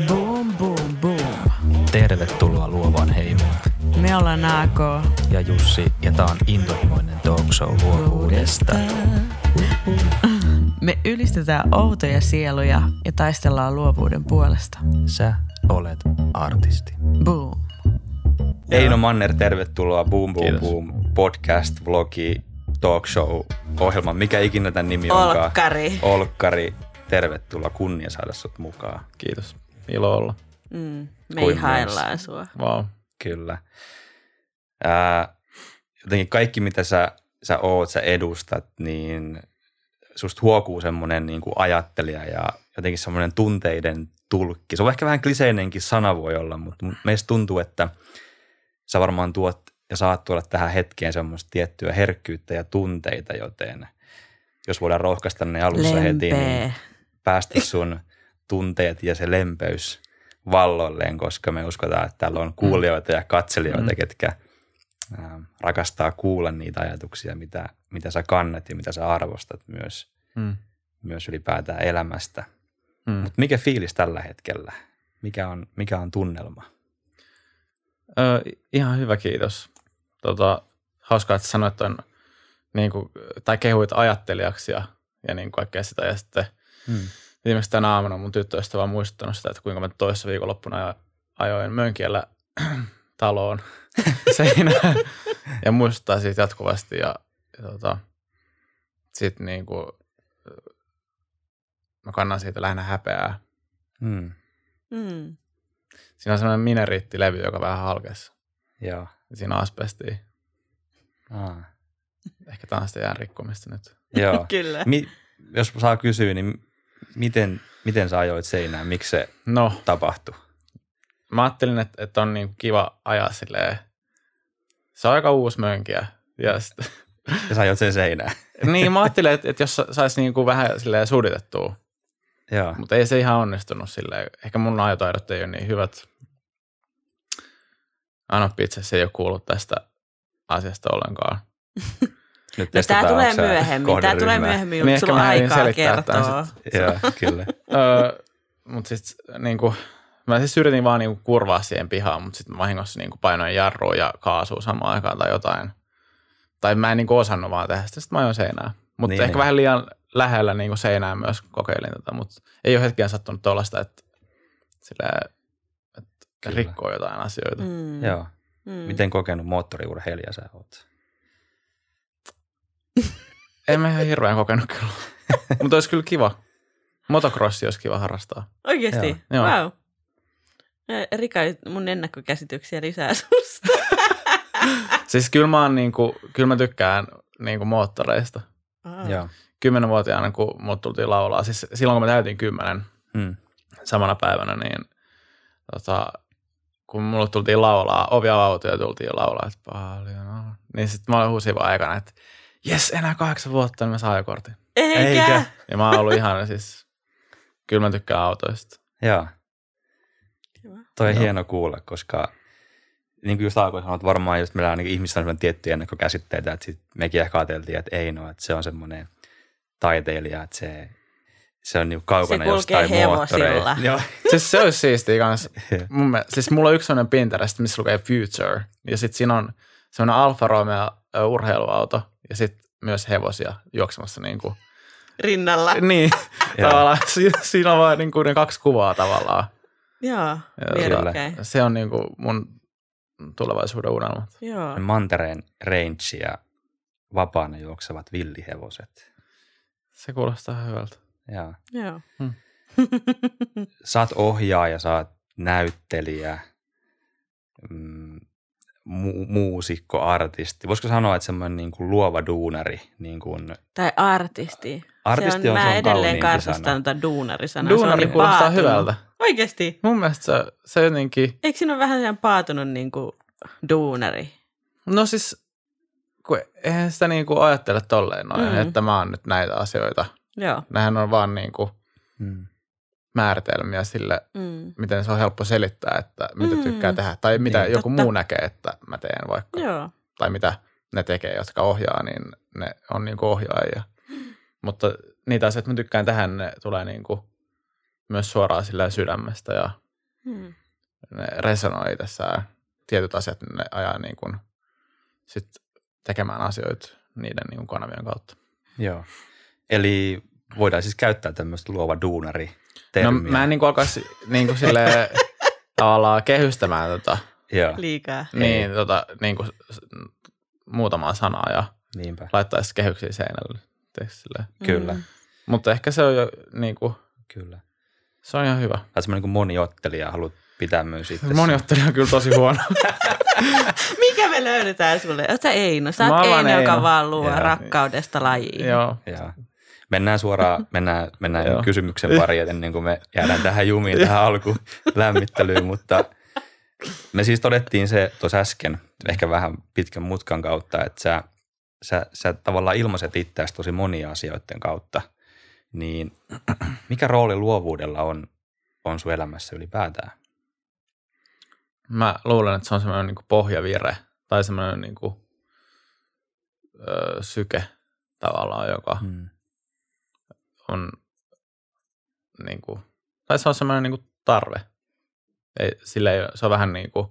Boom, boom, boom. Tervetuloa luovaan heimoon. Me ollaan AK. Ja Jussi, ja tää on intohimoinen talk show luovuudesta. Me ylistetään outoja sieluja ja taistellaan luovuuden puolesta. Sä olet artisti. Boom. Eino Manner, tervetuloa Boom Boom Kiitos. Boom podcast, vlogi, talk show, ohjelma, mikä ikinä tämän nimi onkaan. Olkkari. Olkkari, tervetuloa, kunnia saada sut mukaan. Kiitos. Ilo olla. Mm, me ihaillaan sua. Wow. Kyllä. Ää, jotenkin kaikki, mitä sä, sä oot, sä edustat, niin susta huokuu semmoinen niin kuin ajattelija ja jotenkin semmoinen tunteiden tulkki. Se on ehkä vähän kliseinenkin sana voi olla, mutta meistä tuntuu, että sä varmaan tuot ja saat tuoda tähän hetkeen semmoista tiettyä herkkyyttä ja tunteita, joten jos voidaan rohkaista ne alussa heti, niin Lempeä. päästä sun tunteet ja se lempeys valloilleen, koska me uskotaan, että täällä on kuulijoita ja katselijoita, Mm. ketkä rakastaa kuulla niitä ajatuksia, mitä, mitä sä kannat ja mitä sä arvostat myös, Mm. myös ylipäätään elämästä. Mm. Mutta mikä fiilis tällä hetkellä? Mikä on, mikä on tunnelma? Ö, ihan hyvä, kiitos. Tota, hauskaa, että sanoit ton, niin kuin, tai kehuit ajattelijaksi ja, ja niin kaikkea sitä. Ja sitten Hmm. Viimeksi tänä aamuna mun tyttöystävä on muistuttanut sitä, että kuinka mä toissa viikonloppuna ajo- ajoin Mönkiellä taloon seinään ja muistuttaa siitä jatkuvasti. Ja, ja tota, sitten niin kuin, mä kannan siitä lähinnä häpeää. Hmm. Mm. Siinä on sellainen mineriittilevy, joka vähän halkesi. Joo. Ja Siinä on asbestia. Ah. Ehkä tämä on sitä jään rikkomista nyt. Joo. Kyllä. Mi- jos saa kysyä, niin miten, miten sä ajoit seinään? Miksi se No, tapahtui? mä ajattelin, että, että on niin kiva ajaa silleen. Se on aika uusi mönkiä. Ja sit, Ja sä ajoit sen seinään. niin, mä ajattelin, että, että jos saisi niin kuin vähän silleen suditettua, Joo. mutta ei se ihan onnistunut silleen. Ehkä mun ajotaidot ei ole niin hyvät. Anna pizza, se ei ole kuullut tästä asiasta ollenkaan. Nyt No, testataan, tulee myöhemmin. Tää tulee myöhemmin, Niin mutta sulla on aikaa kertoa. Joo, kyllä. öö, mutta sitten niinku, mä siis yritin vaan niinku kurvaa siihen pihaan, mutta sitten vahingossa niinku painoin jarrua ja kaasua samaan aikaan tai jotain. Tai mä en niinku osannut vaan tehdä sitä, sitten mä ajoin seinään. Mutta Niin, niin, ehkä niin. vähän liian lähellä niinku seinään myös kokeilin tätä, mutta ei ole hetken sattunut tuollaista, että, silleen, että Kyllä. rikkoo jotain asioita. Mm. Joo. Mm. Miten kokenut moottoriurheilija sä oot? En mä ihan hirveän kokenut kyllä, mutta olisi kyllä kiva. Motocrossi olisi kiva harrastaa. Oikeesti? Joo. Wow. Rika, mun ennakkokäsityksiä lisää susta. Siis kyllä mä, oon niinku, kyllä mä tykkään niinku moottoreista. Joo. kymmenenvuotiaana, kun mut tultiin laulaa, siis silloin kun mä täytin kymmenen Hmm. samana päivänä, niin tota, kun mulle tultiin laulaa, ovi avautui ja tultiin laulaa, että paljon on. Niin sitten mä olin huusin vaan aikana, että jes, enää kahdeksan vuotta, niin mä saan ajokortin. Eikä? Eikä. Ja mä oon ollut ihan siis, kyllä mä tykkään autoista. Joo. Kiva. Toi on Joo. hieno kuulla, koska niin kuin just alkuun sanoit, varmaan just meillä on niin ihmisillä on semmoinen tiettyjä ennakkokäsitteitä, että sit mekin ehkä ajateltiin, että ei no, että se on semmoinen taiteilija, että se, se on niin kaukana Se kulkee jostain moottoreista. hevosilla. Joo. Siis se olisi siistiä kans. Mun mielestä, siis mulla on yksi sellainen Pinterest, missä lukee Future. Ja sitten siinä on sellainen Alfa Romeo urheiluauto ja sitten myös hevosia juoksemassa niin kuin Rinnalla. Niin, tavallaan si- siinä on vain niin kuin ne kaksi kuvaa tavallaan. Joo, Ja vierekkäin. Se on niin kuin mun tulevaisuuden unelmat. Joo. Mantereen range ja vapaana juoksevat villihevoset. Se kuulostaa hyvältä. Joo. Joo. Hmm. Sä oot ohjaaja, sä oot näyttelijä, mm, mu- muusikko, artisti. Voisiko sanoa, että semmoinen niin kuin luova duunari, niin kuin Tai artisti. Artisti se on, on- se mä on edelleen karsastan tätä duunarisanaa. Duunari se niin kuulostaa paatunut. hyvältä. Oikeesti? Mun mielestä se, se jotenkin, Eikö siinä ole vähän sellainen paatunut niin kuin duunari? no siis, kun eihän sitä niin kuin ajattele tolleen noin, Mm. että mä oon nyt näitä asioita. Joo. Nämähän on vaan niin kuin mm, määritelmiä sille, Mm. miten se on helppo selittää, että mitä Mm. tykkää tehdä. Tai mitä Niin. joku Totta. muu näkee, että mä teen vaikka. Joo. Tai mitä ne tekee, jotka ohjaa, niin ne on niin kuin ohjaajia. Mutta niitä asioita, mitä mä tykkään tehdä, ne tulee niin kuin myös suoraan sillä sydämestä ja Mm. ne resonoi tässä tietyt asiat, niin ne ajaa niin kuin sit tekemään asioita niiden niin kuin kanavien kautta. Joo. Eli voidaan siis käyttää tämmöistä luova duunari No termiä. mä en niin kuin alkaisi niin kuin silleen tavallaan kehystämään tota, Joo, Liikaa. niin, tota, niin kuin muutamaa sanaa ja niinpä. laittaisi kehyksiä seinälle. silleen. Kyllä, Mm. Mutta ehkä se on jo niin kuin, kyllä. se on ihan hyvä. Tai semmoinen niin moniottelija haluat pitää myös itse. Moniottelija on kyllä tosi huono. Mikä me löydetään sulle? Oot sä Eino? Sä oot oon Eino, joka Eino. vaan luo Joo. rakkaudesta lajiin. Joo. Joo. Mennään suoraan, mennään, mennään Joo. kysymyksen pariin ennen kuin me jäädään tähän jumiin tähän alku lämmittelyyn, mutta me siis todettiin se tuossa äsken, ehkä vähän pitkän mutkan kautta, että sä, sä, sä tavallaan ilmaiset itseäsi tosi monia asioiden kautta, niin mikä rooli luovuudella on, on sun elämässä ylipäätään? Mä luulen, että se on semmoinen niin pohjavire tai semmoinen niin kuin, ö, syke tavallaan, joka Hmm. On niin kuin, tai se on semmoinen niin kuin tarve. Ei, sillä ei, se on vähän niin kuin,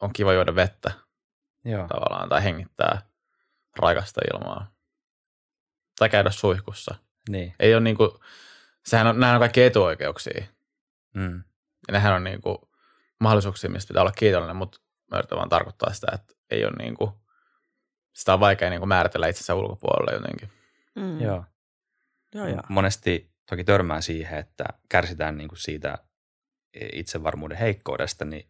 on kiva juoda vettä Joo, tavallaan tai hengittää raikasta ilmaa. Tai käydä suihkussa. niin. Ei ole niin kuin, sehän on, nämä on kaikki etuoikeuksia. Mm. Ja nehän on niin kuin mahdollisuuksia, mistä pitää olla kiitollinen, mutta mä yritän vaan tarkoittaa sitä, että ei ole niin kuin, sitä on vaikea niin kuin määritellä itsensä ulkopuolelle jotenkin. Mm. Joo. Joo, joo. Monesti toki törmää siihen, että kärsitään niin kuin siitä itsevarmuuden heikkoudesta, niin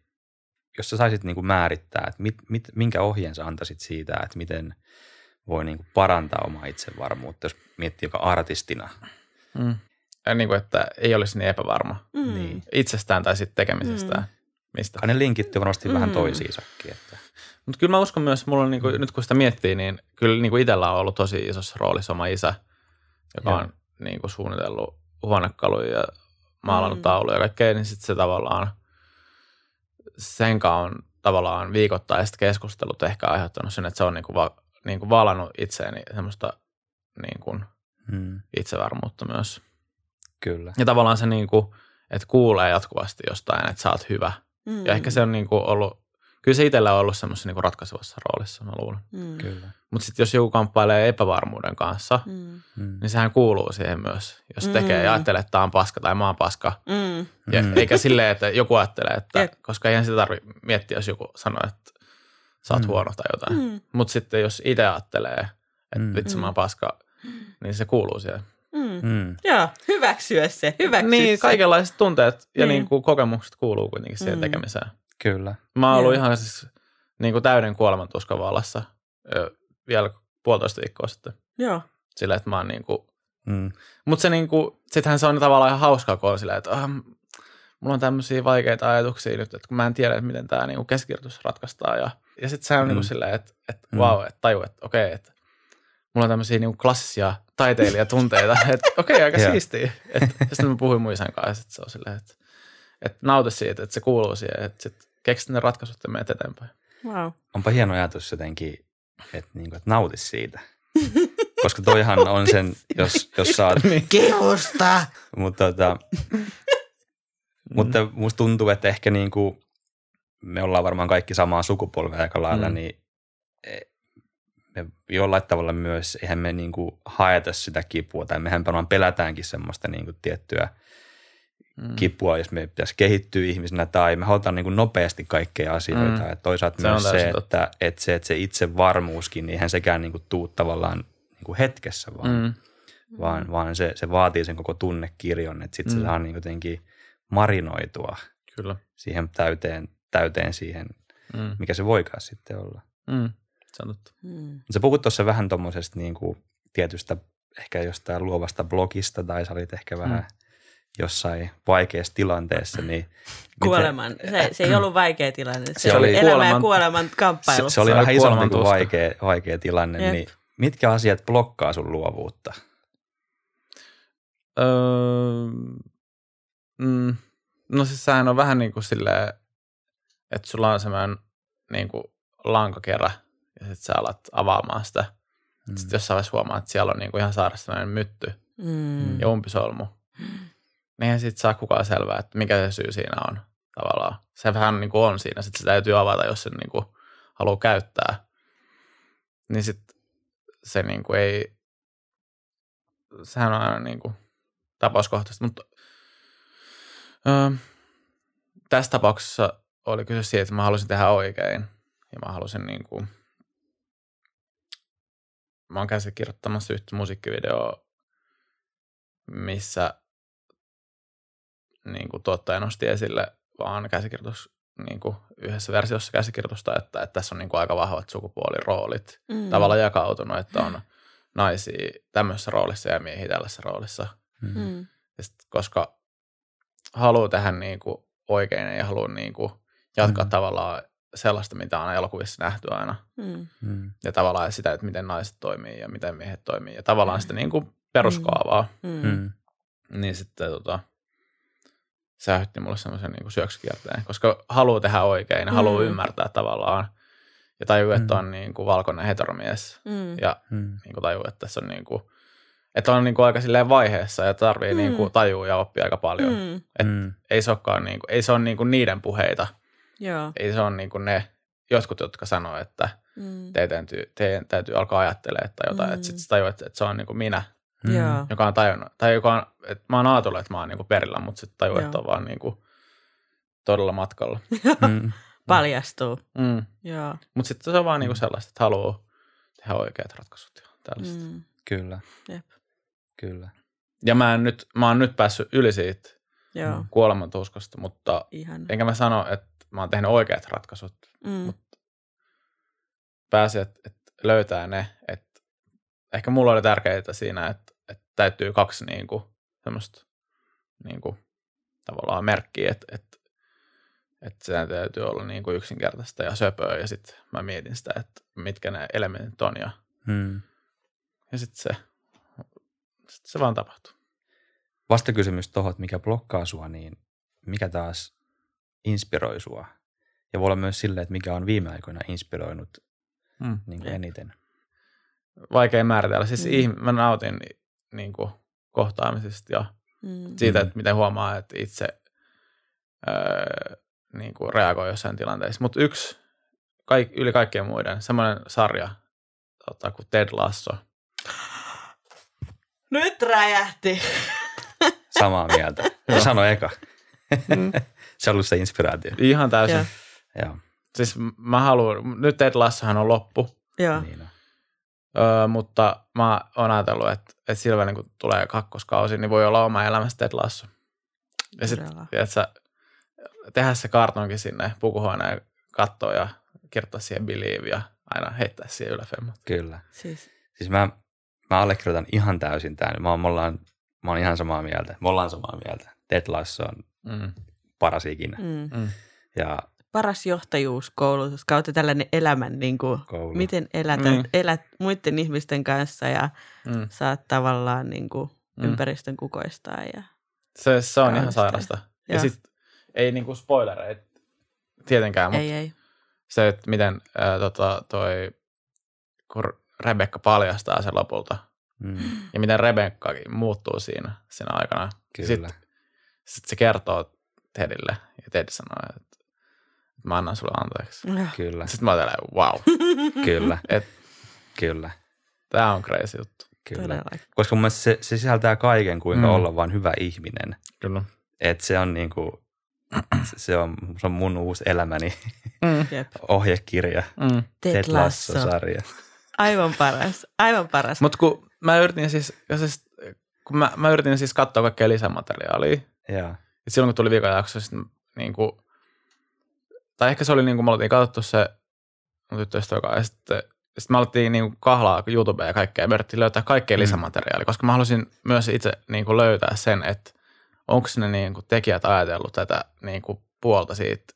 jos sä saisit niin kuin määrittää, että mit, mit, minkä ohjeen sä antaisit siitä, että miten voi niin kuin parantaa omaa itsevarmuutta, jos miettii joka artistina. Mm. Ja niin kuin, että ei olisi niin epävarma Mm. Niin. itsestään tai sitten tekemisestään. Mm. Mistä. Kai ne linkittyy varmasti mm. vähän toisiinsakin. Että. Mutta kyllä mä uskon myös, mulla on niin kuin, nyt kun sitä miettii, niin kyllä niin kuin itsellä on ollut tosi isossa roolissa oma isä, joka Joo. on niin kuin suunnitellut huonekaluja ja maalannut Mm. tauluja ja kaikkea, niin sitten se tavallaan, sen kanssa on tavallaan viikoittaiset keskustelut ehkä aiheuttanut sen, että se on niin kuin, va, niin kuin valannut itseäni semmoista niin kuin Mm. itsevarmuutta myös. Kyllä. Ja tavallaan se, niin kuin, että kuulee jatkuvasti jostain, että sä oot hyvä. Mm. Ja ehkä se on niin kuin ollut, kyllä se itsellä on ollut semmoisessa niin ratkaisevassa roolissa, mä luulen. Mm. Kyllä. Mutta sitten jos joku kamppailee epävarmuuden kanssa, Mm. Mm. niin sehän kuuluu siihen myös. Jos Mm. tekee ja ajattelee, että tämä on paska tai mä oon paska. Mm. Ja Mm. Eikä silleen, että joku ajattelee, että Jep. koska eihän sitä tarvitse miettiä, jos joku sanoo, että sä oot Mm. huono tai jotain. Mm. Mutta sitten jos itse ajattelee, että Mm. vitsi mä oon Mm. paska, niin se kuuluu siihen. Mm. Mm. Joo, hyväksyä se, hyväksyä Niin, se. kaikenlaiset tunteet ja Niin. niin kuin kokemukset kuuluu kuitenkin siihen Mm. tekemiseen. Kyllä. Mä oon ollut ihan siis niin kuin täyden kuolemantuskan vallassa ö, vielä puolitoista viikkoa sitten. Joo. Sillä, että mä oon niin kuin Mm. Mutta se niinku, sittenhän se on tavallaan ihan hauskaa, kun on silleen, että ah, mulla on tämmöisiä vaikeita ajatuksia nyt, että kun mä en tiedä, että miten tämä niinku keskirjoitus ratkaistaan. Ja, ja sitten se on mm. niinku Mm. silleen, että, että Mm. wow, että taju, että okei, että mulla on tämmöisiä niinku klassisia taiteilijatunteita, että okei, aika Joo. siistiä. Et, ja sitten mä puhuin mun isän kanssa, että se on silleen, että, että nauti siitä, että se kuuluu siihen, että sit keksit ne ratkaisut ja menet eteenpäin. Wow. Onpa hieno ajatus jotenkin, että, niin kuin, että nauti siitä. Koska toihan on sen, jos, jos saat, niin. Kehusta! mutta, tota, mutta musta tuntuu, että ehkä niin kuin, me ollaan varmaan kaikki samaa sukupolvea aika lailla, Mm. niin e, me jollain tavalla myös, eihän me niin kuin haeta sitä kipua, tai mehän varmaan pelätäänkin semmoista niin kuin tiettyä Mm. kipua, jos me pitäisi kehittyä ihmisenä, tai me halutaan niin kuin nopeasti kaikkea asioita. Mm. Mm. toisaalta Se myös se, että, että, se, että se itsevarmuuskin, niin eihän sekään niin kuin tuu tavallaan niin kuin hetkessä, vaan, Mm. mm. vaan, vaan se, se vaatii sen koko tunnekirjon, että sitten mm. Mm. se saa niin jotenkin marinoitua Kyllä. siihen täyteen, täyteen siihen, Mm. mikä se voikaan sitten olla. Mm. Se on totta. Mm. Sä puhut tuossa vähän tuommoisesta niin kuin tietystä ehkä jostain luovasta blogista, tai sä olit ehkä vähän Mm. Jossain vaikeassa tilanteessa, niin Kuoleman. Se, se ei ollut vaikea tilanne. Se, Se oli elämä kuoleman- ja kuoleman kamppailu. se, se oli Se vähän isompi kuin vaikea, vaikea tilanne, Jep. niin mitkä asiat blokkaa sun luovuutta? Öö, mm, no siis sehän on vähän niin kuin silleen, että sulla on semmoinen niin kuin lankakerä ja sitten sä alat avaamaan sitä. Mm. Sitten jossain vaiheessa huomaat, että siellä on niin kuin ihan sairasta sellainen mytty Mm. ja umpisolmu. Niin eihän sit saa kukaan selvää, että mikä se syy siinä on tavallaan. Se vähän niin kuin on siinä, sitten se täytyy avata, jos se niin kuin haluaa käyttää. Niin sitten se niin kuin ei, sehän on aina niin kuin tapauskohtaista, mutta öö, tässä tapauksessa oli kyse siitä, että mä halusin tehdä oikein ja mä halusin niin kuin, mä oon käsikirjoittamassa yhtä musiikkivideoa, missä niin kuin tuottaja nosti esille vaan käsikirjoitus niin kuin yhdessä versiossa käsikirjoitusta, että, että tässä on niin kuin aika vahvat sukupuoliroolit Mm. tavallaan jakautunut, että on naisia tämmöisessä roolissa ja miehiä tällaisessa roolissa. Mm. Mm. Ja sit, koska haluaa tehdä niin kuin oikein ja haluaa niin kuin jatkaa Mm. tavallaan sellaista, mitä on elokuvissa nähty aina. Mm. Mm. Ja tavallaan sitä, että miten naiset toimii ja miten miehet toimii. Ja tavallaan sitä niin kuin peruskaavaa. Mm. Mm. Niin sitten tota, se aiheutti mulle semmoisen niin syöksykierteen, koska haluaa tehdä oikein ja haluaa Mm. ymmärtää tavallaan. Ja tajuu, että Mm. on niin kuin valkoinen heteromies. Mm. Ja Mm. niin kuin tajuu, että tässä on niin kuin, että on niin kuin aika silleen vaiheessa ja tarvii Mm. niin kuin tajua ja oppia aika paljon. Mm. Et Mm. Ei se olekaan niin kuin, ei se ole niin kuin niiden puheita. Joo. Ei se ole niin kuin ne jotkut, jotka sanoo, että Mm. teidän täytyy, teidän täytyy alkaa ajattelemaan tai jotain. Mm. Että sitten tajuu, että, että se on niin kuin minä, Mm. Joo. joka on tajunnut, tai joka on, että mä oon ajatellut, että mä oon niin kuin perillä, mutta sitten tajuu, että on vaan niin kuin todella matkalla. Mm. Paljastuu. Mm. Joo. Mutta sitten se on vaan niin kuin sellaista, että haluaa tehdä oikeat ratkaisut ja tällaista. Mm. Kyllä, Jep. kyllä. Ja mä, en nyt, mä oon nyt päässyt yli siitä Joo. kuolemantuskasta, mutta Ihan. enkä mä sano, että mä oon tehnyt oikeat ratkaisut. Mm. Mut Pääsi, että, että löytää ne. Että ehkä mulla oli tärkeää siinä, että, että täytyy kaksi niin kuin, semmoista niin kuin, tavallaan merkkiä, että, että, että sen täytyy olla niin kuin yksinkertaista ja söpöä. Ja sitten mä mietin sitä, että mitkä ne elementit on. Ja, Mm. ja sitten se, sit se vaan tapahtuu. Vastakysymys tuohon, että mikä blokkaa sua, niin mikä taas inspiroi sua? Ja voi olla myös silleen, että mikä on viime aikoina inspiroinut Mm. niin kuin eniten. Vaikea määritellä. Siis Mm. mm. mä nautin niin kuin, kohtaamisesta ja Mm. siitä, Mm. että miten huomaa, että itse öö, niin kuin reagoi jossain tilanteessa. Mutta yksi kaik, yli kaikkien muiden, semmoinen sarja tota, kuin Ted Lasso. Nyt räjähti. Samaa mieltä. Ja sano eka. se on ollut se inspiraatio. Ihan täysin. Joo. Joo, Siis mä haluan, nyt Ted Lassohan on loppu, Joo. niin on. Öö, mutta mä oon ajatellut, että, että sillä välin kun tulee kakkoskausi, niin voi olla oma elämässä Ted Lasso. Ja sitten tehdä se kartonkin sinne pukuhuoneen kattoon ja kirjoittaa siihen believe ja aina heittää siihen yläfemmat. Kyllä. Siis, Siis mä, mä allekirjoitan ihan täysin tämän. Mä, oon- me ollaan, mä oon ihan samaa mieltä. Me ollaan samaa mieltä. Ted Lasso on Mm. paras ikinä. mm. Mm. Ja Paras johtajuuskoulutus kautta tällainen elämän, niin kuin, koulu. miten elät, Niin. elät muiden ihmisten kanssa ja Mm. saat tavallaan niin kuin, Mm. ympäristön kukoistaa. Ja, Se, se on ihan Kaunista. sairasta. Ja, Joo. sitten ei niinku spoilereita tietenkään, mutta ei, ei. se, että miten ää, tota, toi, kun Rebekka paljastaa sen lopulta Mm, ja miten Rebekkakin muuttuu siinä, siinä aikana. kyllä. Sitten sit se kertoo Tedille ja Ted sanoo, että mä annan sulle anteeksi. Kyllä, Sitten mä ajattelen, wow, kyllä, Et- kyllä, tämä on crazy juttu. kyllä. Todella. Koska mun mielestä se, se sisältää kaiken, kuinka Mm. olla vain hyvä ihminen. Kyllä. Et se on niinku, se- se on, se on mun uusi elämäni Mm. Ohjekirja. Mm. Ted Lasso. Lasso-sarja. Aivan paras. Aivan paras. Mutta kun mä yritin siis, siis kun mä, mä yritin siis katsoa kaikkea lisämateriaalia, Joo. Ja silloin kun tuli viikon jakso, niin kuin, tai ehkä se oli niin kuin me oltiin katsottu se mun tyttöystävä ja sitten, sitten me alettiin niin kuin kahlaa YouTubea ja kaikkea, ja me yritettiin löytää kaikkea Mm. lisämateriaalia, koska mä halusin myös itse niin kuin löytää sen, että onko ne niin kuin tekijät ajatellut tätä niin kuin puolta siitä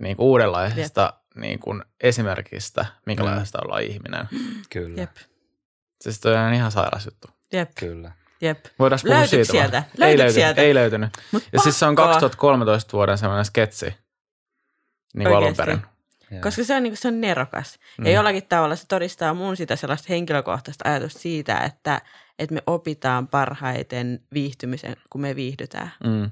niin kuin uudenlaisesta niin kuin esimerkistä, minkälaista olla ihminen. Kyllä, Jep. Siis toi on ihan sairas juttu. Jep. kyllä. Jep. Voidaan puhua Löytyykö siitä sieltä? Ei löytynyt, sieltä? ei löytynyt. Mut Ja siis se on pakko. 2013 vuoden semmoinen sketsi, niin kuin alun perin. Joo. Koska se on, niin se on nerokas. Mm. Mm. Ja jollakin tavalla se todistaa mun sitä sellaista henkilökohtaista ajatusta siitä, että, että me opitaan parhaiten viihtymisen, kun me viihdytään Mm.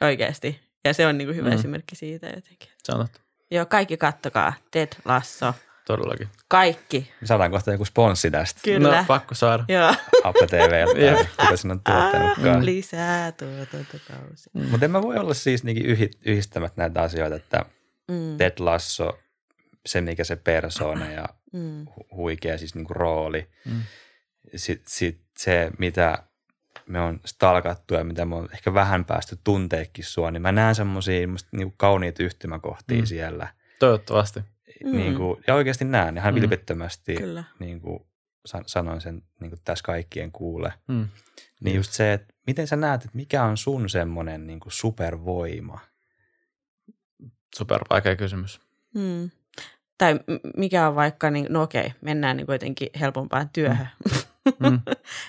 oikeasti. Ja se on niin kuin hyvä Mm. esimerkki siitä jotenkin. Totta. Joo, kaikki kattokaa. Ted Lasso. Todellakin. Kaikki. Me saadaan kohta joku sponssi tästä Kyllä. No, pakko saada. Joo. Apple TVltä, tai kuka sen on tuottanutkaan. Lisää tuotantokausi. Mutta en mä voi olla siis niinkin yhdistämättä näitä asioita, että Mm. Ted Lasso, se mikä se persona ja Mm. hu- huikea siis niinku rooli, Mm. sitten sit se, mitä me on stalkattu ja mitä me on ehkä vähän päästy tunteekin sua, niin mä näen semmoisia niinku kauniita yhtymäkohtia Mm. mm. siellä. Toivottavasti. Mm. Mm. Niinku, ja oikeasti näen ihan Mm. vilpittömästi, Kyllä. niinku, san- sanoin sen niinku tässä kaikkien kuule. Mm. Niin just se, että miten sä näet, että mikä on sun semmoinen niinku supervoima? Super vaikea kysymys. Mm. Tai mikä on vaikka, niin, no okei, mennään niin kuitenkin helpompaan työhön. Mm.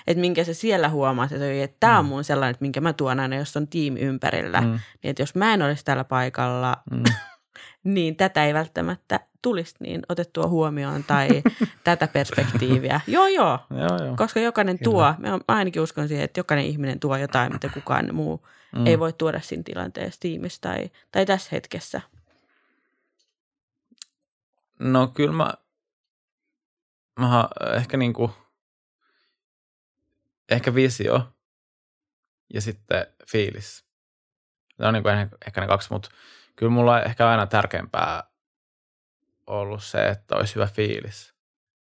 että minkä se siellä huomaa, että tämä on mun sellainen, että minkä mä tuon aina, jos on tiimi ympärillä. Mm. Niin että jos mä en olisi tällä paikalla, Mm. niin tätä ei välttämättä tulisi niin otettua huomioon tai tätä perspektiiviä. Joo, joo. Joo, joo. Koska jokainen Kyllä. tuo, mä ainakin uskon siihen, että jokainen ihminen tuo jotain, mitä kukaan muu mm. ei voi tuoda siinä tilanteessa tiimissä tai, tai tässä hetkessä. No kyllä mä, mä ehkä niinku, ehkä visio ja sitten fiilis. Se on niinku ehkä, ehkä ne kaksi, mutta kyllä mulla on ehkä aina tärkeämpää ollut se, että olisi hyvä fiilis.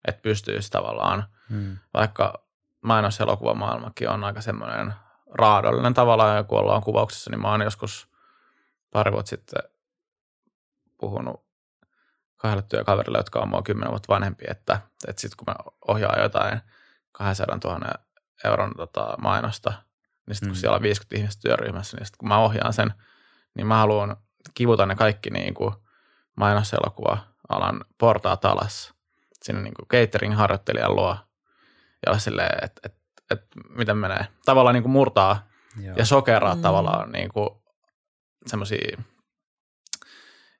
Että pystyisi tavallaan, Mm. vaikka mainoselokuvamaailmakin on aika semmoinen raadollinen tavallaan, ja kun ollaan kuvauksessa, niin mä oon joskus pari vuotta sitten puhunut kahdelle työkaverille, jotka on mua kymmenen vuotta vanhempi, että, että sitten kun mä ohjaan jotain 200 000 euron tota, mainosta, niin sitten kun Mm. siellä on 50 ihmistä työryhmässä, niin sitten kun mä ohjaan sen, niin mä haluan kivuta ne kaikki niin kuin mainoselokuva-alan portaat alas sinne niin kuin catering-harjoittelijan luo ja olla silleen, että, että, että miten menee. Tavallaan niin kuin murtaa Joo. ja sokeraa Mm. tavallaan niin kuin semmoisia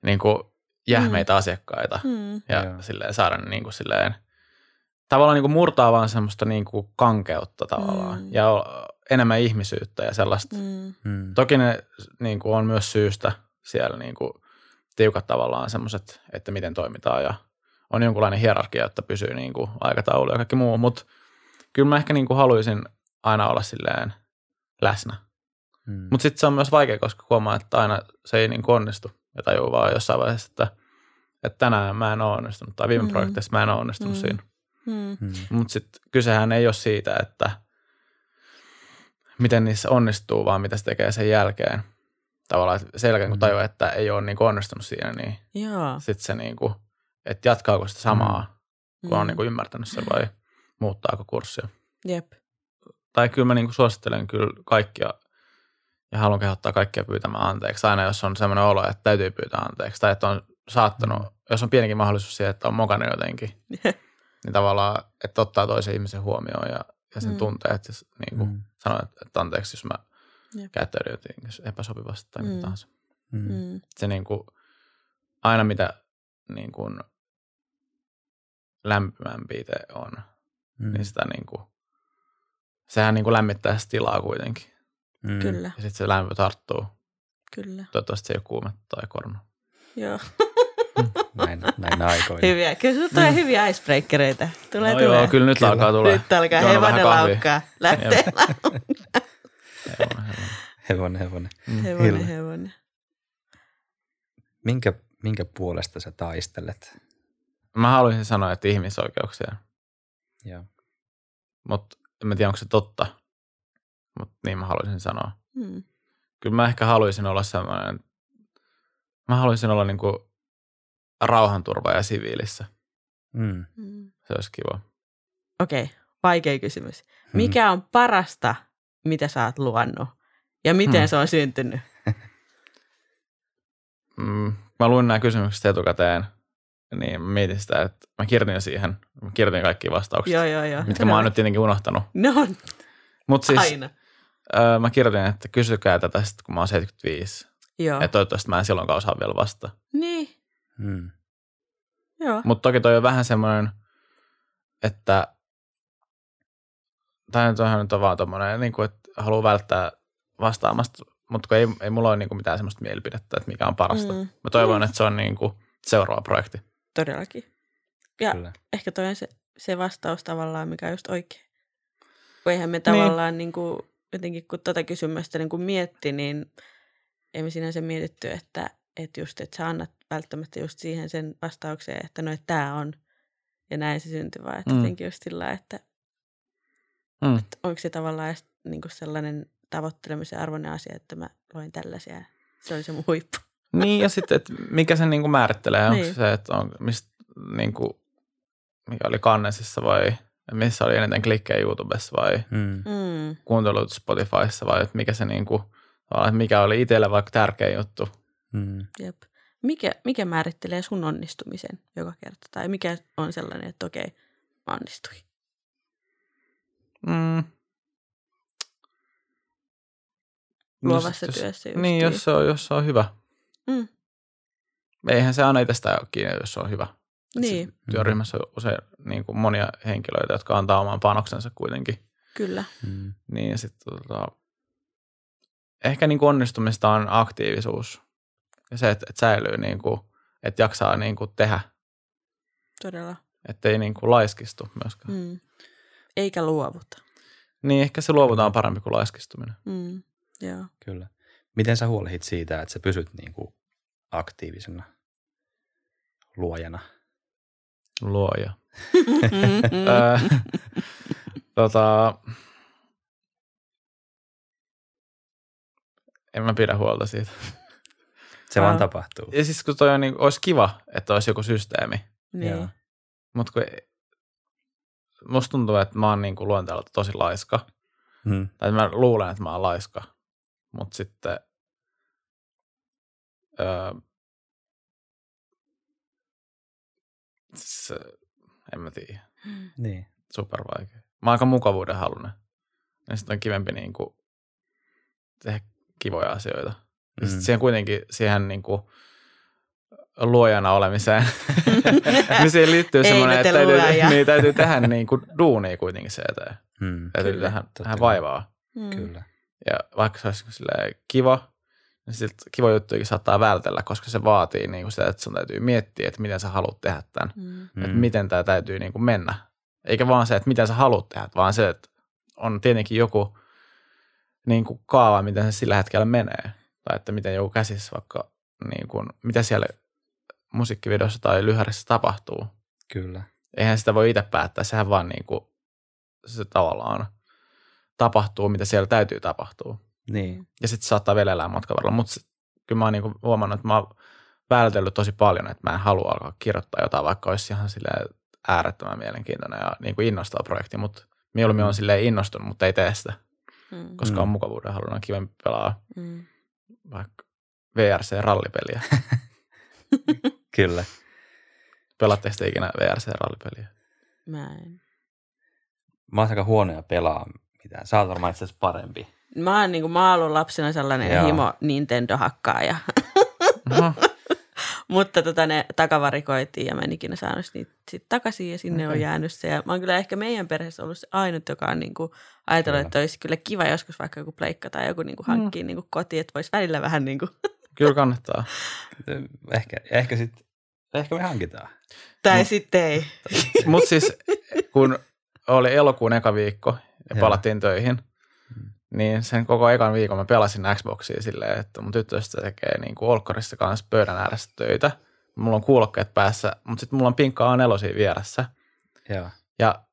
niin kuin jähmeitä asiakkaita Mm. ja Joo. silleen saada niin kuin silleen, tavallaan niin kuin murtaa vaan semmoista niin kuin kankeutta tavallaan Mm. ja enemmän ihmisyyttä ja sellaista. Mm. Mm. Toki ne niin kuin on myös syystä siellä niin kuin tiukat tavallaan semmoiset, että miten toimitaan ja on jonkunlainen hierarkia, että pysyy niin kuin aikataulu ja kaikki muu, mutta kyllä mä ehkä niin kuin haluaisin aina olla silleen läsnä. Mm. Mutta sitten se on myös vaikea, koska huomaa, että aina se ei niin kuin onnistu ja tajuu vaan jossain vaiheessa, että, että tänään mä en ole onnistunut tai viime Mm. mm. projektissa mä en ole onnistunut Mm. mm. siinä. Mm. Mm. Mutta sitten kysehän ei ole siitä, että miten niissä onnistuu, vaan mitä se tekee sen jälkeen. Tavallaan että sen jälkeen, kun Mm. tajuaa, että ei ole niin onnistunut siinä, niin sitten se niin kuin, että jatkaako sitä samaa, kun on Mm. niin kuin ymmärtänyt sen vai muuttaako kurssia. Jep. Tai kyllä mä niin kuin suosittelen kyllä kaikkia ja haluan kehottaa kaikkia pyytämään anteeksi. Aina jos on sellainen olo, että täytyy pyytää anteeksi tai että on saattanut, Mm. jos on pienikin mahdollisuus siihen, että on mokannut jotenkin, niin tavallaan, että ottaa toisen ihmisen huomioon ja, ja sen Mm. tunteet ja s- niin kuin Mm. sanoo, että, että anteeksi, jos mä Jep. käyttäydyn jotenkin epäsopivasti tai mitä Mm. tahansa. Mm. Mm. Se niin kuin, aina mitä niin kuin lämpimämpi itse on, Mm. niin sitä niin kuin, sehän niin kuin lämmittää sitä tilaa kuitenkin. Mm. Kyllä, Ja sitten se lämpö tarttuu. kyllä. Toivottavasti se ei ole kuume tai korona. Joo. Näin, näin aikoina. Hyviä. Kyllä sinulla tulee hyviä icebreakereita. Tulee, no tulee. joo, kyllä nyt Kyllä. alkaa tulla. Nyt alkaa hevonen laukkaa. Lähtee Hevonen, hevonen. Hevonen, hevonen. hevonen. Minkä, minkä puolesta sä taistelet? Mä haluaisin sanoa, että ihmisoikeuksia, Joo. mutta en mä tiedä, onko se totta. Mutta niin mä haluaisin sanoa. Mm. Kyllä mä ehkä haluaisin olla sellainen, mä haluaisin olla niinku rauhanturva ja siviilissä. Mm. Mm. Se olisi kiva. Okei, vaikea kysymys. Mikä on parasta, mitä sä oot luonut? Ja miten Hmm. se on syntynyt? Mm, mä luin nämä kysymykset etukäteen, niin mä mietin sitä, että mä kirjoitin siihen, mä kirjoitin kaikki vastaukset, Joo, joo, joo. mitkä mä oon nyt tietenkin unohtanut. No, Mutta siis aina. Öö, mä kirjoitin, että kysykää tätä sitten, kun mä oon 75. Joo. Ja toivottavasti mä en silloinkaan osaa vielä vastata. Niin, Mm. joo. Mutta toki toi on vähän semmoinen, että tai toihan nyt on vaan tommoinen, niin kuin, että haluaa välttää vastaamasta, mutta kun ei, ei mulla ole niin kuin mitään semmoista mielipidettä, että mikä on parasta. Mm. Mm. Mä toivon, että se on niin kuin seuraava projekti. Todellakin. Ja Kyllä. ehkä toi on se, se vastaus tavallaan, mikä on just oikein. Kun eihän me tavallaan niin. kuin, jotenkin kun tuota kysymystä niin kuin mietti, niin ei me sinänsä mietitty, että, että just, että sä annat välttämättä just siihen sen vastaukseen, että no, että tämä on. Ja näin se syntyi, vaan että Mm. jotenkin just sillä että, Mm. että onko se tavallaan edes niin kuin sellainen tavoittelemisen arvoinen asia, että mä loin tällaisia. Se oli se mun huippu. Niin ja sitten, että mikä sen niin kuin määrittelee, onko Niin. se, että on, mistä, niin kuin, mikä oli Kannesissa vai missä oli eniten klikkejä YouTubessa vai Mm. Mm. kuuntelut Spotifyssa vai että mikä se niin kuin, että mikä oli itselle vaikka tärkeä juttu. Mm. Jep. Mikä, mikä määrittelee sun onnistumisen joka kerta? Tai mikä on sellainen, että okei, mä onnistuin? Mm. Luovassa jos, työssä Jos, justiin. niin, jos se, on, jos se on hyvä. Mm. Eihän se aina itsestään ole kiinni, jos se on hyvä. Niin, työryhmässä on usein niin kuin monia henkilöitä, jotka antaa oman panoksensa kuitenkin. kyllä. Mm. Niin sitten tota, ehkä niin kuin onnistumista on aktiivisuus ja se, että, että säilyy, niin kuin, että jaksaa niin kuin tehdä, Todella. että ei niin kuin laiskistu myöskään. Mm. Mm. Eikä luovuta. Niin ehkä se luovutaan parempi kuin laiskistuminen. Mm. Joo. Kyllä. Miten sä huolehdit siitä, että sä pysyt niin kuin aktiivisena luojana? Luoja. Mm. Öö, tota, en mä pidä huolta siitä. Se vaan Aa. tapahtuu. Ja siis kun toi on, niin, olisi kiva, että olisi joku systeemi, niin. Joo. mutta kun ei- musta tuntuu, että mä oon niin kuin luonteelta tosi laiska. Mm. Tai mä luulen, että mä oon laiska, mutta sitten öö, se, en mä tiedä, Niin. super vaikea. Mä oon aika mukavuuden halunen. Ja sitten on kivempi niin kuin tehdä kivoja asioita. Ja Mm. sitten siihen kuitenkin siihen niin kuin luojana olemiseen, niin siihen liittyy Ei semmoinen, että täytyy, niin, täytyy tehdä niin kuin duunia kuitenkin se eteen. Mm. Täytyy Kyllä, tehdä, tehdä vaivaa. Mm. Kyllä. Ja vaikka se olisi kiva, niin sitten kiva juttuikin saattaa vältellä, koska se vaatii niin kuin sitä, että sun täytyy miettiä, että miten sä haluat tehdä tämän. Mm. Mm. Että miten tämä täytyy niin kuin mennä. Eikä vaan se, että miten sä haluat tehdä, vaan se, että on tietenkin joku niin kuin kaava, miten se sillä hetkellä menee. Tai että miten joku käsissä vaikka, niin kuin, mitä siellä musiikkivideossa tai lyhärissä tapahtuu. Kyllä. Eihän sitä voi itse päättää, sehän vaan niin kuin, se tavallaan tapahtuu, mitä siellä täytyy tapahtua. Niin. Ja sitten saattaa vielä elää matkan varrella. Mutta kyllä mä oon niinku huomannut, että mä oon vältellyt tosi paljon, että mä en halua alkaa kirjoittaa jotain, vaikka olisi ihan silleen äärettömän mielenkiintoinen ja niin kuin innostava projekti, mutta mieluummin on silleen innostunut, mutta ei tee sitä, Mm. koska Mm. on mukavuuden halunnut kivempi pelaa Mm. vaikka VRC-rallipeliä. Kyllä. Pelaatteko te ikinä VRC-rallipeliä? Mä en. Mä oon aika huonoja pelaa mitään. Sä oot varmaan itse asiassa parempi. Mä oon, niin kuin, mä oon ollut lapsena sellainen Joo. himo Nintendo-hakkaaja. Mutta tota, ne takavarikoitiin ja mä en ikinä saanut niitä sit takaisin ja sinne okay. on jäänyt se. Ja mä oon kyllä ehkä meidän perheessä ollut se ainut, joka on niin kuin ajatellut, Kyllä. että olisi kyllä kiva joskus vaikka joku pleikka tai joku niin kuin hankkia niin kuin kotiin, että voisi välillä vähän niin kuin, Kyllä kannattaa. Ehkä, ehkä, sit, ehkä me hankitaan. tai sitten ei. Mutta siis kun oli elokuun eka viikko ja palattiin töihin, Mm. Niin sen koko ekan viikon mä pelasin Xboxia silleen, että mun tyttöystä tekee niin kuin Olkkarissa kanssa pöydän ääressä töitä. Mulla on kuulokkeet päässä, mutta sitten mulla on pinkka A4 vieressä. Joo. Ja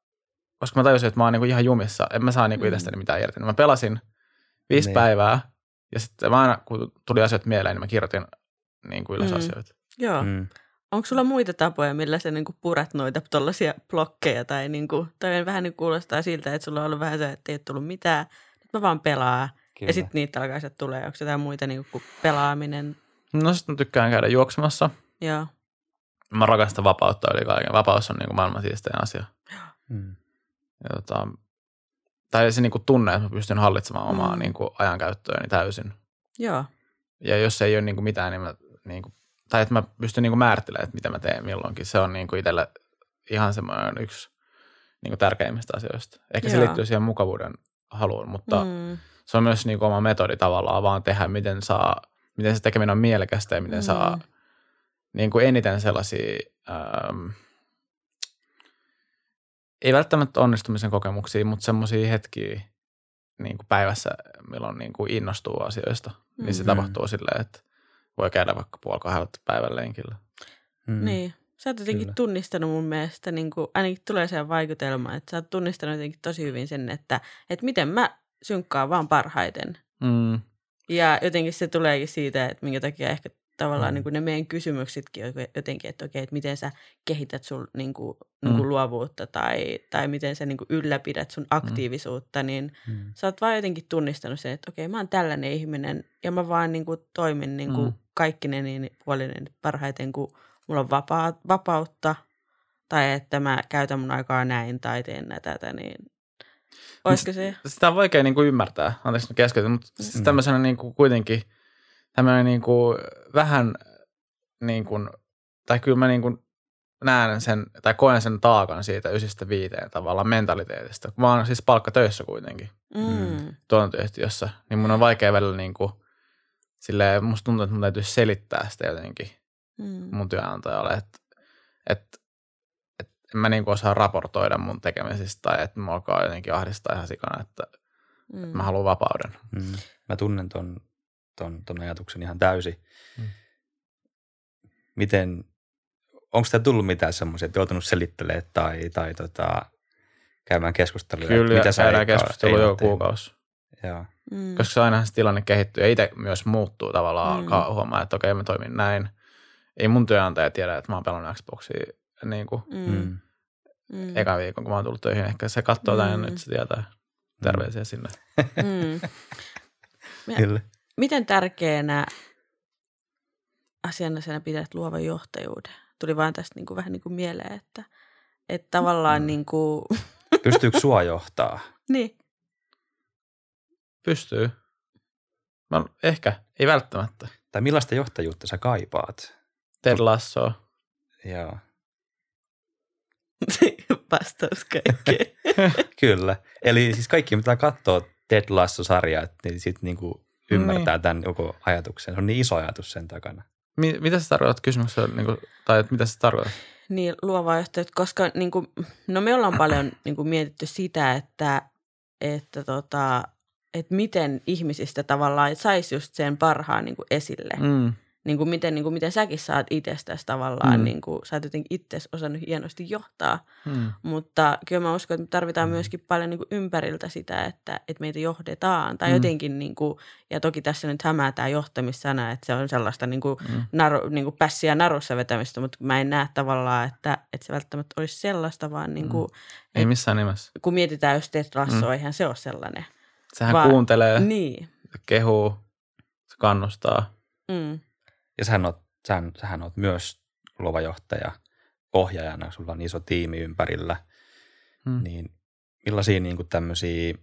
koska mä tajusin, että mä oon niin kuin ihan jumissa, en mä saa niin kuin Mm. itsestäni mitään irti. Niin mä pelasin viisi Niin. päivää ja sitten mä aina, kun tuli asiat mieleen, niin mä kirjoitin niin kuin ylös Mm. asioita. Joo. Mm. Onko sulla muita tapoja, millä sä niinku purat noita tuollaisia blokkeja? Tai niinku, toi vähän niin kuulostaa siltä, että sulla on ollut vähän se, että ei ole tullut mitään. Mä vaan pelaa. Kyllä. Ja sitten niitä alkaa sieltä tulee. Onko jotain muita niinku kuin pelaaminen? No sitten mä tykkään käydä juoksemassa. Joo. Mä rakastan vapautta yli kaiken. Vapaus on niin kuin maailman siistein asia. Mm. Ja tota, tai se niin kuin tunne, että mä pystyn hallitsemaan omaa Mm. niin kuin ajankäyttöäni täysin. Joo. Ja jos ei ole niin kuin mitään, niin mä, niin kuin, tai että mä pystyn niin kuin määrittelemään, että mitä mä teen milloinkin. Se on niin kuin itselle ihan semmoinen yksi niin kuin tärkeimmistä asioista. Ehkä se Joo. liittyy siihen mukavuuden haluun, mutta mm. Se on myös niin kuin oma metodi tavallaan vaan tehdä, miten saa, miten se tekeminen on mielekästä ja miten mm. saa niin kuin eniten sellaisia, ähm, ei välttämättä onnistumisen kokemuksia, mutta semmoisia hetkiä niin kuin päivässä, milloin niin kuin innostuu asioista, mm. niin se Mm. tapahtuu silleen, että voi käydä vaikka puoli kahdelta päivän lenkillä. Mm. Niin. Sä oot jotenkin Kyllä. tunnistanut mun mielestä, niin kuin, ainakin tulee se vaikutelma, että sä oot tunnistanut jotenkin tosi hyvin sen, että, että miten mä synkkaan vaan parhaiten. Mm. Ja jotenkin se tuleekin siitä, että minkä takia ehkä tavallaan Mm. mm. niin kuin ne meidän kysymyksetkin on jotenkin, että okei, että miten sä kehität sun niin kuin, niin kuin Mm. luovuutta tai, tai miten sä niin kuin ylläpidät sun aktiivisuutta, niin Mm. sä oot vaan jotenkin tunnistanut sen, että okei, mä oon tällainen ihminen ja mä vaan niin kuin toimin niin kuin Mm. kaikki ne niin puolinen parhaiten, kun mulla on vapaa, vapautta tai että mä käytän mun aikaa näin tai teen näitä tätä, niin olisiko se? Sitä on vaikea niin kuin ymmärtää, anteeksi nyt keskeytyn, mutta siis Mm. tämmöisenä niin kuin kuitenkin tämmöinen niin kuin vähän niin kuin, tai kyllä mä niin kuin näen sen, tai koen sen taakan siitä ysistä viiteen tavallaan mentaliteetista. Mä oon siis palkkatöissä kuitenkin Mm. tuotantoyhtiössä, niin mun on vaikea välillä niin kuin, silleen, musta tuntuu, että mun täytyy selittää sitä jotenkin Mm. mun työnantajalle, että, että, että en mä niin kuin osaa raportoida mun tekemisistä tai että mä alkaa jotenkin ahdistaa ihan sikana, että Mm. mä haluan vapauden. Mm. Mä tunnen ton, ton, ton ajatuksen ihan täysin. Mm. Miten, onko sitä tullut mitään semmoisia, että joutunut selittelemään tai, tai tota, käymään keskusteluja? että Kyllä, mitä sä käydään keskustelua tehnyt? kuukausi. Joo. Mm. Koska se ainahan se tilanne kehittyy ja itse myös muuttuu tavallaan, Mm. alkaa huomaa, että okei mä toimin näin. Ei mun työnantaja tiedä, että mä oon pelannut Xboxia niin kuin Mm. Mm. Mm. ekan viikon, kun mä oon tullut töihin. Ehkä se katsoo mm. tämän Mm. nyt se tietää. Terveisiä sinne. Mm. Ja- Kyllä. Miten tärkeänä asiana sinä pidät luovan johtajuuden? Tuli vaan tästä niin kuin, vähän niin kuin mieleen, että, että tavallaan Mm. niin kuin, Pystyykö sua johtaa? niin, Pystyy. Mä, ehkä, ei välttämättä. Tai millaista johtajuutta sä kaipaat? Ted Lasso. Joo. vastaus kaikkeen. Kyllä. Eli siis kaikki, mitä katsoo Ted Lasso-sarjaa, niin sitten niinku ymmärtää Niin. tämän koko ajatuksen. Se on niin iso ajatus sen takana. Mi- mitä sä tarkoitat kysymyksessä, niin kuin, tai että mitä sä tarkoitat? Niin, luovaa johtajuutta, koska niin kuin, no me ollaan paljon niin kuin, mietitty sitä, että, että, tota, että miten ihmisistä tavallaan saisi just sen parhaan niin kuin, esille. Mm. Mm. Niin kuin, miten, niin kuin, miten säkin saat itsestäsi tavallaan, Mm. mm. niin kuin, sä oot jotenkin itse osannut hienosti johtaa. Mm. Mutta kyllä mä uskon, että me tarvitaan Mm. myöskin paljon niin kuin ympäriltä sitä, että, että meitä johdetaan. Tai Mm. mm. jotenkin, niin kuin, ja toki tässä nyt hämää tämä johtamissana, että se on sellaista niin kuin, Mm. naru, niin kuin pässiä narussa vetämistä, mutta mä en näe tavallaan, että, että se välttämättä olisi sellaista, vaan niin kuin, Ei missään nimessä. kun mietitään just Ted Lassoa, Mm. eihän se ole sellainen. Sehän Vaan- kuuntelee, Niin. kehuu, se kannustaa. Mm. Ja sähän oot, sähän, sähän oot myös luova johtaja ohjaajana, sulla on iso tiimi ympärillä. Mm. Niin millaisia niin kuin tämmöisiä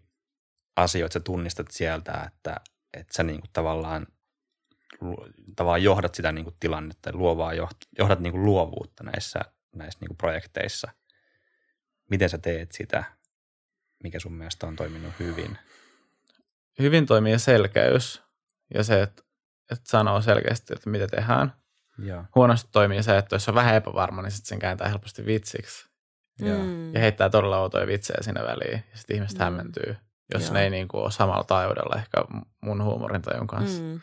asioita sä tunnistat sieltä, että, että sä niin kuin tavallaan, tavallaan johdat sitä niin kuin tilannetta, luovaa joht, johdat niin kuin luovuutta näissä, näissä niin kuin projekteissa. Miten sä teet sitä? Mikä sun mielestä on toiminut hyvin? Hyvin toimii selkeys ja se, että, että sanoo selkeästi, että mitä tehdään. Joo. Huonosti toimii se, että jos on vähän epävarma, niin sitten sen kääntää helposti vitsiksi. Joo. Mm. Ja heittää todella outoja vitsejä sinne väliin. Ja sitten ihmiset Mm. hämmentyy. Jos Joo. ne ei niin kuin ole samalla taajuudella ehkä mun huumorintajun kanssa. Mm.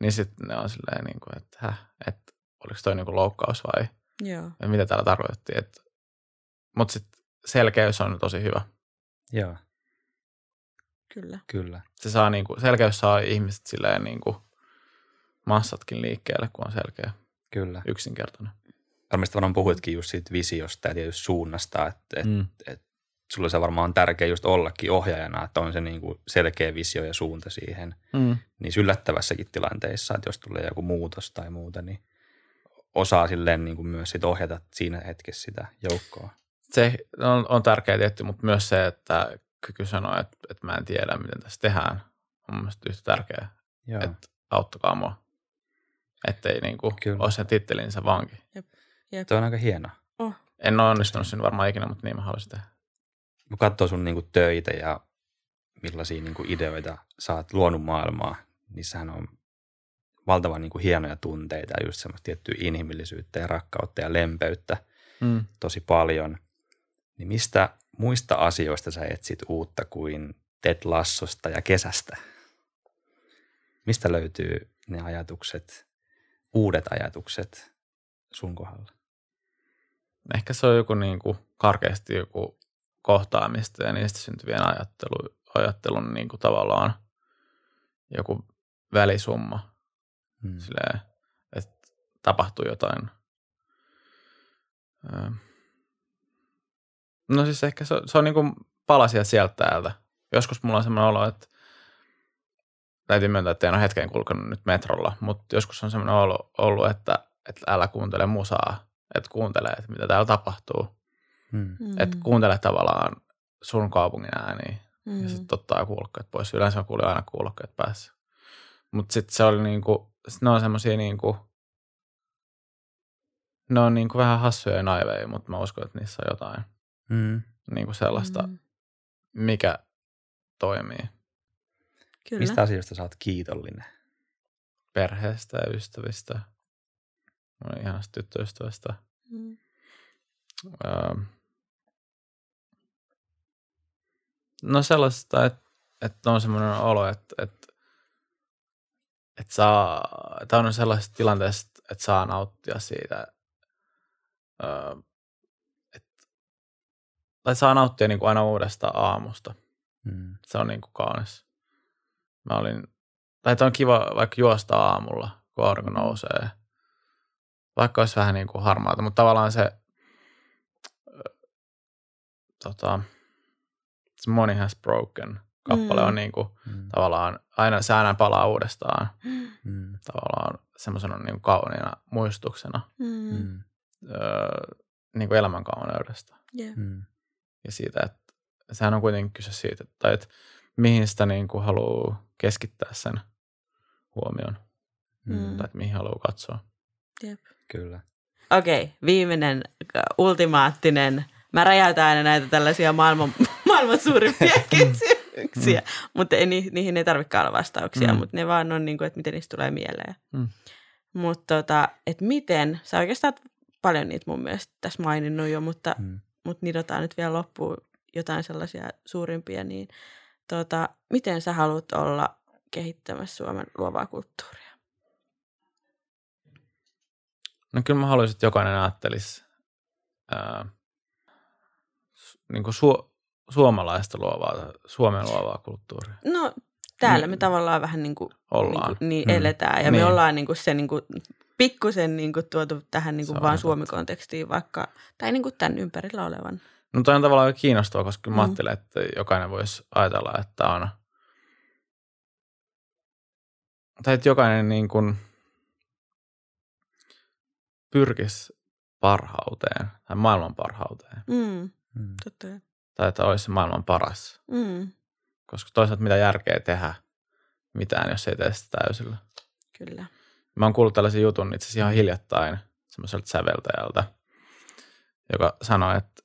Niin sitten ne on silleen, niin kuin, että, häh, että oliko toi niin kuin loukkaus vai Joo. ja mitä täällä tarkoitettiin. Että, mutta sitten selkeys on tosi hyvä. Joo, Kyllä. kyllä. Se saa niin kuin, selkeys saa ihmiset silleen niin kuin massatkin liikkeelle, kun on selkeä, Kyllä. yksinkertainen. Varmasti varmaan puhuitkin just siitä visiosta ja tietysti suunnasta, että, että Mm. sulla se varmaan on tärkeä just ollakin ohjaajana, että on se niin kuin selkeä visio ja suunta siihen. Mm. Niin yllättävässäkin tilanteissa, että jos tulee joku muutos tai muuta, niin osaa silleen niin kuin myös sit ohjata siinä hetkessä sitä joukkoa. Se on, on tärkeä tietty, mutta myös se, että kyky sanoa, että, että mä en tiedä, miten tässä tehdään, on mun mielestä yhtä tärkeää, Joo. että auttakaa mua. Ettei niin kuin Kyllä. ole sen tittelinsä vanki. Tuo on aika hieno. Oh. En ole onnistunut siinä varmaan ikinä, mutta niin mä haluaisin tehdä. kun katsoo sun niin kuin töitä ja millaisia niin kuin ideoita sä oot luonut maailmaa, niissähän on valtavan niin kuin hienoja tunteita ja just semmoista tiettyä inhimillisyyttä ja rakkautta ja lempeyttä Mm. tosi paljon. Niin mistä muista asioista sä etsit uutta kuin Ted Lassosta ja kesästä? Mistä löytyy ne ajatukset, uudet ajatukset sun kohdalla? Ehkä se on joku niin kuin karkeasti joku kohtaamista ja niistä syntyvien ajattelu, ajattelun niin kuin tavallaan joku välisumma. Hmm. Silleen, että tapahtuu jotain. Öö. No siis ehkä se, on- se on niin kuin palasia sieltä täältä. Joskus mulla on semmoinen olo, että täytyy myöntää, että en ole hetken kulkenut nyt metrolla, mutta joskus on semmoinen olo, ollut, että, että älä kuuntele musaa, että kuuntele, että mitä täällä tapahtuu. Hmm. Mm. Että kuuntele tavallaan sun kaupungin ääniä mm. ja sitten ottaa kuulokkeet pois. Yleensä on kuullut aina kuulokkeet päässä. Mutta sitten se oli niinku, sit ne on semmosia niinku, ne on niinku vähän hassuja ja naiveja, mutta mä uskon, että niissä on jotain Hmm. niinku sellaista, Mm. mikä toimii Kyllä. Mistä asioista sä oot kiitollinen? perheestä ja ystävistä. Mun ihanasta tyttöystävästä. Mm. Öö, no sellaista, että, että on semmoinen olo, että, että, että, saa, että on sellaisessa tilanteessa, että saa nauttia siitä, öö, että, tai saa nauttia niin kuin aina uudesta aamusta. Hmm. Se on niin kuin kaunis. Mä olin, tai että on kiva vaikka juosta aamulla, kun aurinko nousee. Vaikka olisi vähän niin kuin harmaata, mutta tavallaan se, tota, se Money Has Broken kappale Mm. on niin kuin, Hmm. tavallaan, aina, se aina palaa uudestaan Hmm. tavallaan semmoisena niin kuin kauniina muistuksena Mm. Öö, niin kuin elämän kauneudesta. Yeah. Hmm. ja siitä, että sehän on kuitenkin kyse siitä, että, että mihin sitä niin kuin haluaa keskittää sen huomion, Hmm. tai että mihin haluaa katsoa. Jep. Kyllä. Okei, okay, viimeinen äh, ultimaattinen. Mä räjäytän aina näitä tällaisia maailman, maailman suurimpia kysymyksiä, mutta ei, ni- niihin ei tarvitsekaan olla vastauksia, Mm. mutta ne vaan on niin kuin, että miten niistä tulee mieleen. Mm. Mutta tota, että miten, sä oikeastaan paljon niitä mun mielestä tässä maininnut jo, mutta, Hmm. mutta nidotaan nyt vielä loppuun jotain sellaisia suurimpia, niin tota, miten sä haluat olla kehittämässä Suomen luovaa kulttuuria? No kyllä mä haluaisin, että jokainen ajattelisi ää, niin kuin su- suomalaista luovaa, Suomen luovaa kulttuuria. No täällä me Mm. tavallaan vähän niin kuin, Ollaan. Niin, kuin, niin eletään ja Niin. me ollaan niin kuin se niin kuin, pikkusen niin kuin tuotu tähän niin kuin vaan. Suomi-kontekstiin vaikka, tai niin kuin tämän ympärillä olevan. No toi on tavallaan aika kiinnostavaa, koska mä Mm. ajattelen, että jokainen voisi ajatella, että on, tai että jokainen niin kuin pyrkisi parhauteen tai maailman parhauteen. Mm, Hmm. totta. Tai että olisi maailman paras. Mm, Koska toisaalta mitä järkeä tehdä mitään, jos ei tee sitä täysillä. kyllä. Mä oon kuullut tällaisen jutun itse asiassa ihan hiljattain semmoiselta säveltäjältä, joka sanoi, että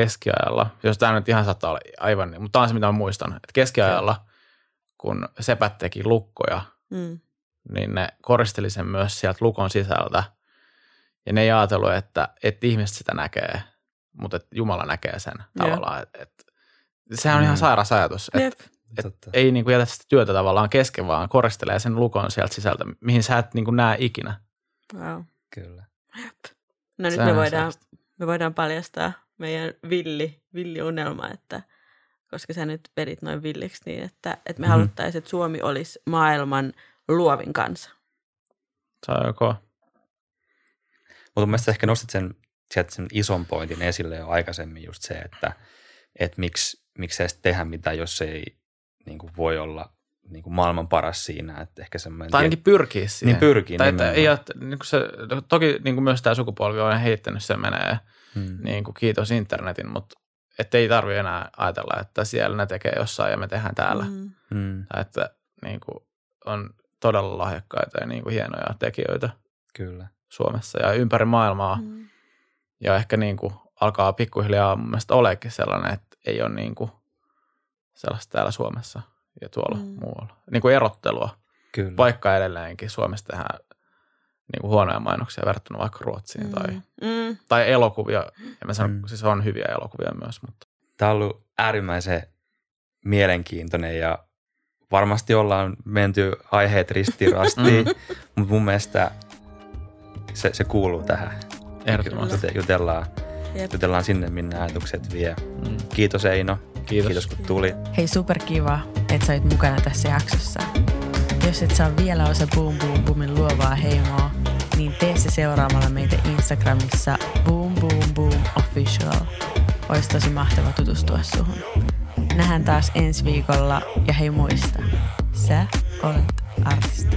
keskiajalla, jos tämä nyt ihan saattaa olla aivan niin, mutta tämä on se, mitä mä muistan, että keskiajalla, kun sepät teki lukkoja, Mm, niin ne koristeli sen myös sieltä lukon sisältä. Ja ne ei ajatellut, että, että ihmiset sitä näkee, mutta että Jumala näkee sen tavallaan. Että, että, sehän on ihan Mm. sairas ajatus, että. Et Totta. ei niin kuin jätä sitä työtä tavallaan kesken, vaan koristelee sen lukon sieltä sisältä, mihin sä et niin kuin näe ikinä. Wow. Kyllä. No nyt Sehän me voidaan, sellaista. me voidaan paljastaa meidän villi, villi unelma, että koska sä nyt vedit noin villiksi niin, että, että me Mhm. haluttaisiin, että Suomi olisi maailman luovin kansa. Se on joko, Mutta mun mielestä ehkä nostit sen, sieltä sen ison pointin esille jo aikaisemmin just se, että, että miksi, miksi edes tehdä mitään, jos ei niin kuin voi olla niin kuin maailman paras siinä. Että ehkä semmoinen tai ainakin pyrkii siihen. Niin pyrkii Tai että nimenomaan. ei, ole- niin kuin se, toki niin kuin myös tämä sukupolvi on heittänyt, se menee mm. niin kuin kiitos internetin, mutta että ei tarvi enää ajatella, että siellä ne tekee jossain ja me tehdään täällä. Mm, Mm, Tai että niin kuin, on todella lahjakkaita ja niin kuin hienoja tekijöitä kyllä. Suomessa ja ympäri maailmaa. mm, Ja ehkä niin kuin alkaa pikkuhiljaa mun mielestä oleekin sellainen, että ei ole niin kuin sellaista täällä Suomessa ja tuolla mm. muualla. Niin kuin erottelua, Kyllä. vaikka edelleenkin Suomessa tehdään niin kuin huonoja mainoksia verrattuna vaikka Ruotsiin mm. tai, Mm. tai elokuvia. Ja mä sanon, Mm. mm. siis on hyviä elokuvia myös, mutta Tämä on ollut äärimmäisen mielenkiintoinen ja varmasti ollaan menty aiheet ristiin rastiin, mutta mun mielestä se, se kuuluu tähän. ehdottomasti. Jute- Jutellaan, Jep. jutellaan sinne, minne ajatukset vie. Mm. Kiitos Eino. Kiitos. Kiitos kun tulit. Hei superkiva, että sä olit mukana tässä jaksossa. Jos et saa vielä osa Boom Boom Boomin luovaa heimoa, niin tee se seuraamalla meitä Instagramissa Boom Boom Boom Official. Olisi tosi mahtava tutustua suhun. Nähdään taas ensi viikolla ja hei muista, sä olet artisti.